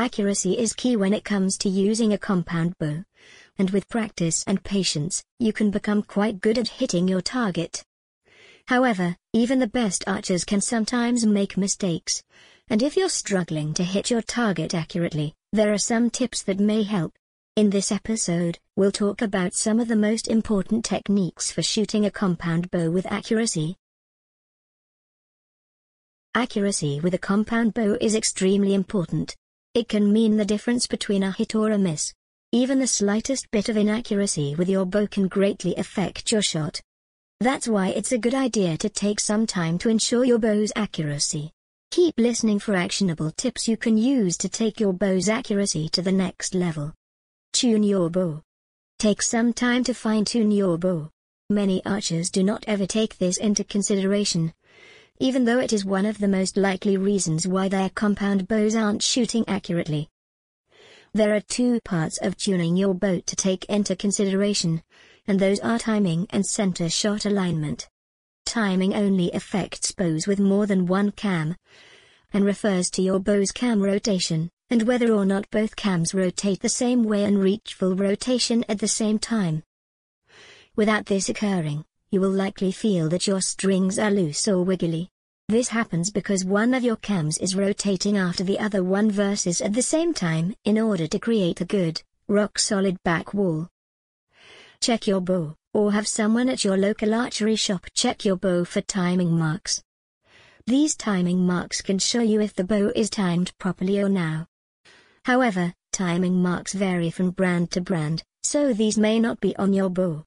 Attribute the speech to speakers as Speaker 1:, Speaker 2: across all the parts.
Speaker 1: Accuracy is key when it comes to using a compound bow. And with practice and patience, you can become quite good at hitting your target. However, even the best archers can sometimes make mistakes. And if you're struggling to hit your target accurately, there are some tips that may help. In this episode, we'll talk about some of the most important techniques for shooting a compound bow with accuracy. Accuracy with a compound bow is extremely important. It can mean the difference between a hit or a miss. Even the slightest bit of inaccuracy with your bow can greatly affect your shot. That's why it's a good idea to take some time to ensure your bow's accuracy. Keep listening for actionable tips you can use to take your bow's accuracy to the next level. Tune your bow. Take some time to fine-tune your bow. Many archers do not ever take this into consideration, even though it is one of the most likely reasons why their compound bows aren't shooting accurately. There are two parts of tuning your bow to take into consideration and those are timing and center shot alignment. Timing only affects bows with more than one cam, and refers to your bow's cam rotation, and whether or not both cams rotate the same way and reach full rotation at the same time. Without this occurring, you will likely feel that your strings are loose or wiggly. This happens because one of your cams is rotating after the other one versus at the same time in order to create a good, rock-solid back wall. Check your bow, or have someone at your local archery shop check your bow for timing marks. These timing marks can show you if the bow is timed properly or now. However, timing marks vary from brand to brand, so these may not be on your bow.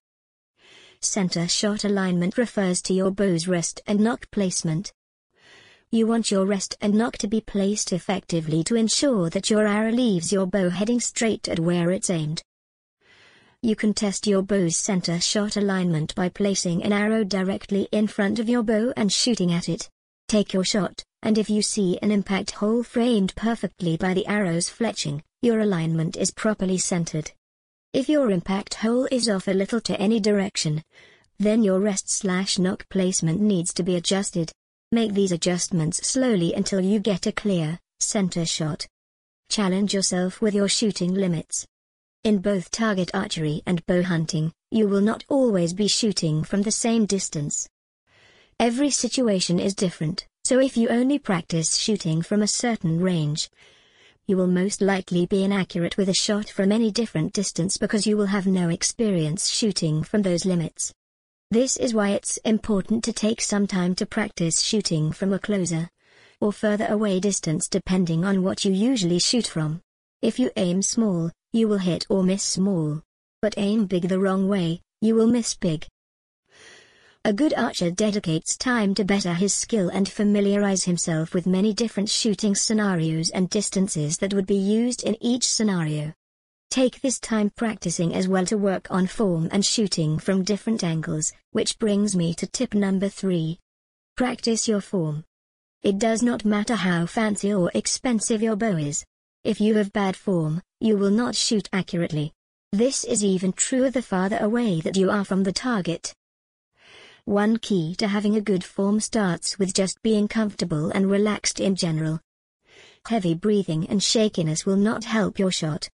Speaker 1: Center shot alignment refers to your bow's rest and nock placement. You want your rest and nock to be placed effectively to ensure that your arrow leaves your bow heading straight at where it's aimed. You can test your bow's center shot alignment by placing an arrow directly in front of your bow and shooting at it. Take your shot, and if you see an impact hole framed perfectly by the arrow's fletching, your alignment is properly centered. If your impact hole is off a little to any direction, then your rest slash nock placement needs to be adjusted. Make these adjustments slowly until you get a clear, center shot. Challenge yourself with your shooting limits. In both target archery and bow hunting, you will not always be shooting from the same distance. Every situation is different, so if you only practice shooting from a certain range, you will most likely be inaccurate with a shot from any different distance because you will have no experience shooting from those limits. This is why it's important to take some time to practice shooting from a closer or further away distance depending on what you usually shoot from. If you aim small, you will hit or miss small. But aim big the wrong way, you will miss big. A good archer dedicates time to better his skill and familiarize himself with many different shooting scenarios and distances that would be used in each scenario. Take this time practicing as well to work on form and shooting from different angles, which brings me to tip number 3. Practice your form. It does not matter how fancy or expensive your bow is. If you have bad form, you will not shoot accurately. This is even truer the farther away that you are from the target. One key to having a good form starts with just being comfortable and relaxed in general. Heavy breathing and shakiness will not help your shot.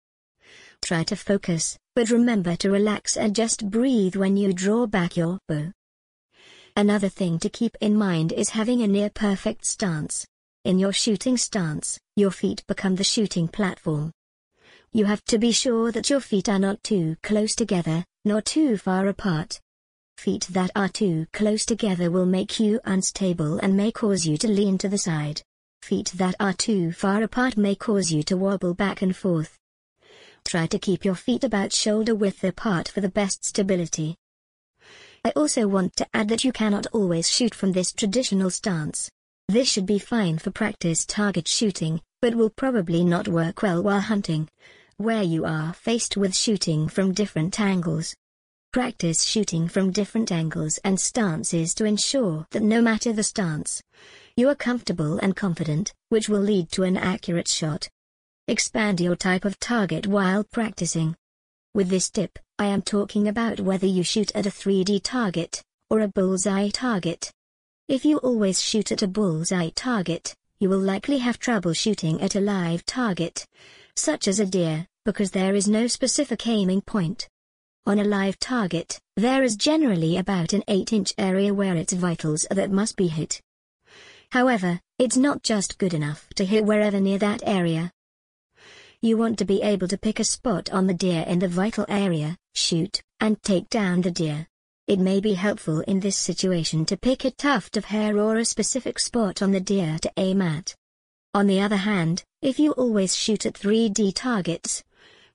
Speaker 1: Try to focus, but remember to relax and just breathe when you draw back your bow. Another thing to keep in mind is having a near perfect stance. In your shooting stance, your feet become the shooting platform. You have to be sure that your feet are not too close together, nor too far apart. Feet that are too close together will make you unstable and may cause you to lean to the side. Feet that are too far apart may cause you to wobble back and forth. Try to keep your feet about shoulder width apart for the best stability. I also want to add that you cannot always shoot from this traditional stance. This should be fine for practice target shooting, but will probably not work well while hunting, where you are faced with shooting from different angles. Practice shooting from different angles and stances to ensure that no matter the stance, you are comfortable and confident, which will lead to an accurate shot. Expand your type of target while practicing. With this tip, I am talking about whether you shoot at a 3D target, or a bullseye target. If you always shoot at a bullseye target, you will likely have trouble shooting at a live target, such as a deer, because there is no specific aiming point. On a live target, there is generally about an 8-inch area where it's vitals that must be hit. However, it's not just good enough to hit wherever near that area. You want to be able to pick a spot on the deer in the vital area, shoot, and take down the deer. It may be helpful in this situation to pick a tuft of hair or a specific spot on the deer to aim at. On the other hand, if you always shoot at 3D targets,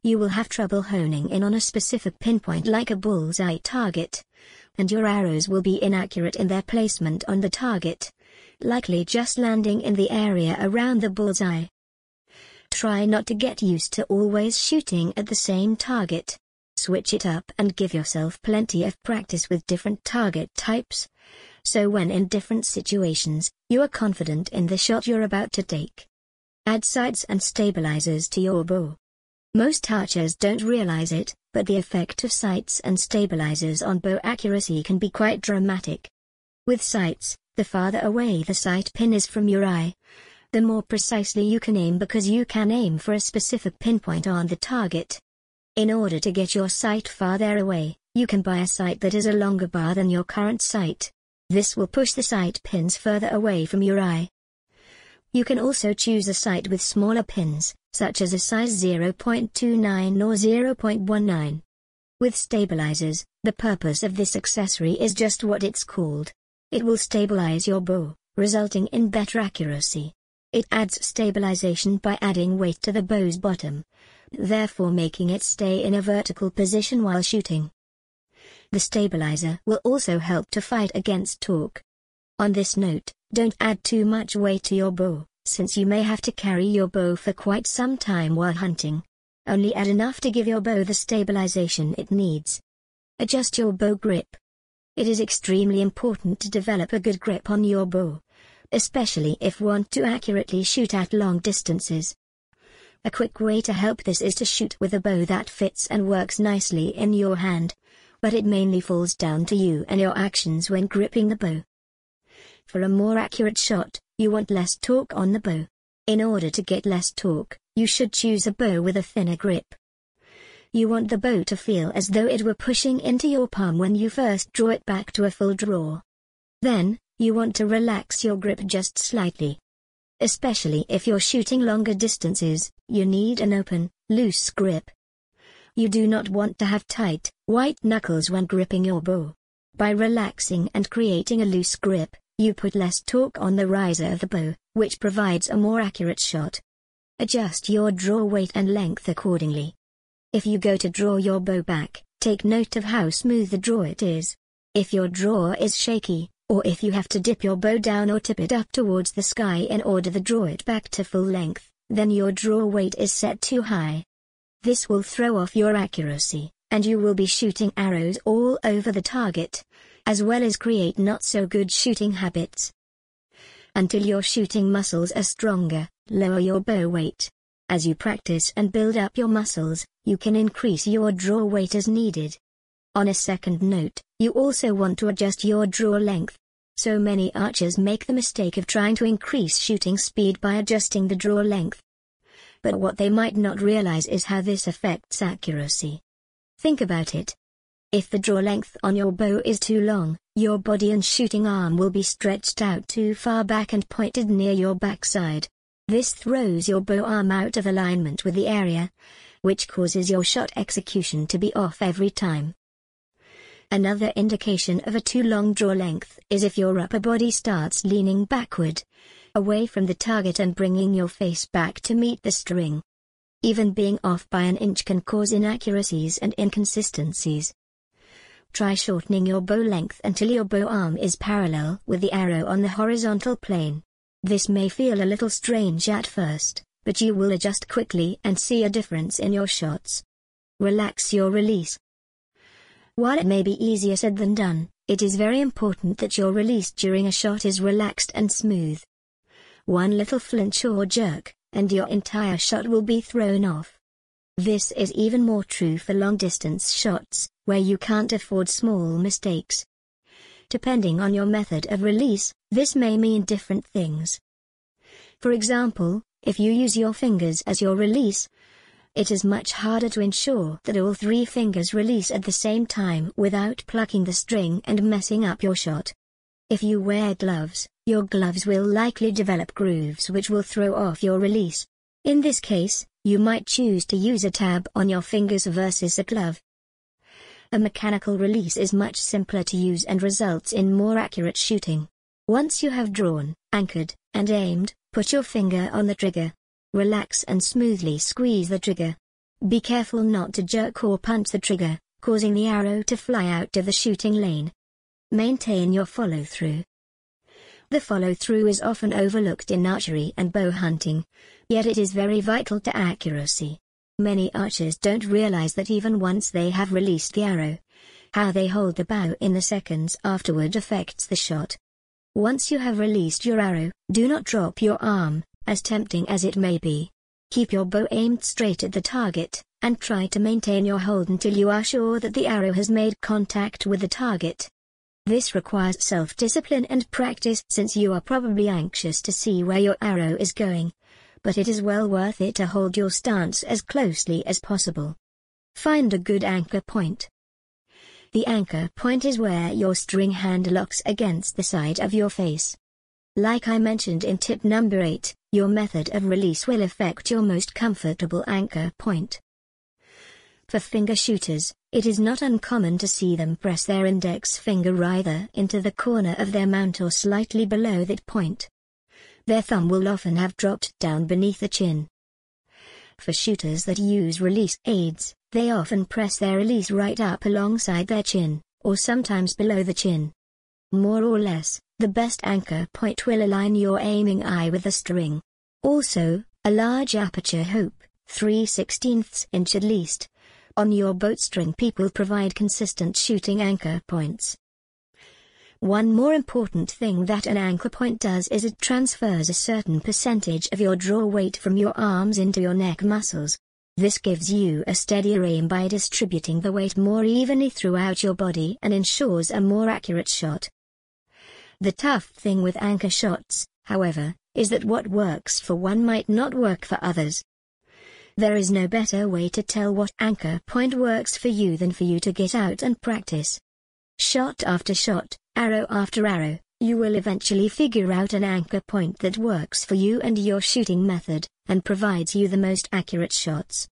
Speaker 1: you will have trouble honing in on a specific pinpoint like a bullseye target, and your arrows will be inaccurate in their placement on the target, likely just landing in the area around the bullseye. Try not to get used to always shooting at the same target. Switch it up and give yourself plenty of practice with different target types. So when in different situations, you are confident in the shot you're about to take. Add sights and stabilizers to your bow. Most archers don't realize it, but the effect of sights and stabilizers on bow accuracy can be quite dramatic. With sights, the farther away the sight pin is from your eye, the more precisely you can aim because you can aim for a specific pinpoint on the target. In order to get your sight farther away, you can buy a sight that is a longer bar than your current sight. This will push the sight pins further away from your eye. You can also choose a sight with smaller pins, such as a size 0.29 or 0.19. With stabilizers, the purpose of this accessory is just what it's called. It will stabilize your bow, resulting in better accuracy. It adds stabilization by adding weight to the bow's bottom, therefore making it stay in a vertical position while shooting. The stabilizer will also help to fight against torque. On this note, don't add too much weight to your bow since you may have to carry your bow for quite some time while hunting. Only add enough to give your bow the stabilization it needs. Adjust your bow grip. It is extremely important to develop a good grip on your bow, especially if you want to accurately shoot at long distances. A quick way to help this is to shoot with a bow that fits and works nicely in your hand, but it mainly falls down to you and your actions when gripping the bow. For a more accurate shot, you want less torque on the bow. In order to get less torque, you should choose a bow with a thinner grip. You want the bow to feel as though it were pushing into your palm when you first draw it back to a full draw. Then, you want to relax your grip just slightly. Especially if you're shooting longer distances, you need an open, loose grip. You do not want to have tight, white knuckles when gripping your bow. By relaxing and creating a loose grip, you put less torque on the riser of the bow, which provides a more accurate shot. Adjust your draw weight and length accordingly. If you go to draw your bow back, take note of how smooth the draw it is. If your draw is shaky, or if you have to dip your bow down or tip it up towards the sky in order to draw it back to full length, then your draw weight is set too high. This will throw off your accuracy, and you will be shooting arrows all over the target, as well as create not so good shooting habits. Until your shooting muscles are stronger, lower your bow weight. As you practice and build up your muscles, you can increase your draw weight as needed. On a second note, you also want to adjust your draw length. So many archers make the mistake of trying to increase shooting speed by adjusting the draw length. But what they might not realize is how this affects accuracy. Think about it. If the draw length on your bow is too long, your body and shooting arm will be stretched out too far back and pointed near your backside. This throws your bow arm out of alignment with the area, which causes your shot execution to be off every time. Another indication of a too long draw length is if your upper body starts leaning backward, away from the target and bringing your face back to meet the string. Even being off by an inch can cause inaccuracies and inconsistencies. Try shortening your bow length until your bow arm is parallel with the arrow on the horizontal plane. This may feel a little strange at first, but you will adjust quickly and see a difference in your shots. Relax your release. While it may be easier said than done, it is very important that your release during a shot is relaxed and smooth. One little flinch or jerk, and your entire shot will be thrown off. This is even more true for long-distance shots, where you can't afford small mistakes. Depending on your method of release, this may mean different things. For example, if you use your fingers as your release, it is much harder to ensure that all three fingers release at the same time without plucking the string and messing up your shot. If you wear gloves, your gloves will likely develop grooves which will throw off your release. In this case, you might choose to use a tab on your fingers versus a glove. A mechanical release is much simpler to use and results in more accurate shooting. Once you have drawn, anchored, and aimed, put your finger on the trigger. Relax and smoothly squeeze the trigger. Be careful not to jerk or punch the trigger, causing the arrow to fly out of the shooting lane. Maintain your follow-through. The follow-through is often overlooked in archery and bow hunting, yet it is very vital to accuracy. Many archers don't realize that even once they have released the arrow, how they hold the bow in the seconds afterward affects the shot. Once you have released your arrow, do not drop your arm, as tempting as it may be. Keep your bow aimed straight at the target, and try to maintain your hold until you are sure that the arrow has made contact with the target. This requires self-discipline and practice since you are probably anxious to see where your arrow is going. But it is well worth it to hold your stance as closely as possible. Find a good anchor point. The anchor point is where your string hand locks against the side of your face. Like I mentioned in tip number 8, your method of release will affect your most comfortable anchor point. For finger shooters, it is not uncommon to see them press their index finger either into the corner of their mount or slightly below that point. Their thumb will often have dropped down beneath the chin. For shooters that use release aids, they often press their release right up alongside their chin, or sometimes below the chin. More or less, the best anchor point will align your aiming eye with the string. Also, a large aperture hope, 3 16 inch at least, on your bowstring peep will provide consistent shooting anchor points. One more important thing that an anchor point does is it transfers a certain percentage of your draw weight from your arms into your neck muscles. This gives you a steadier aim by distributing the weight more evenly throughout your body and ensures a more accurate shot. The tough thing with anchor shots, however, is that what works for one might not work for others. There is no better way to tell what anchor point works for you than for you to get out and practice. Shot after shot, arrow after arrow, you will eventually figure out an anchor point that works for you and your shooting method, and provides you the most accurate shots.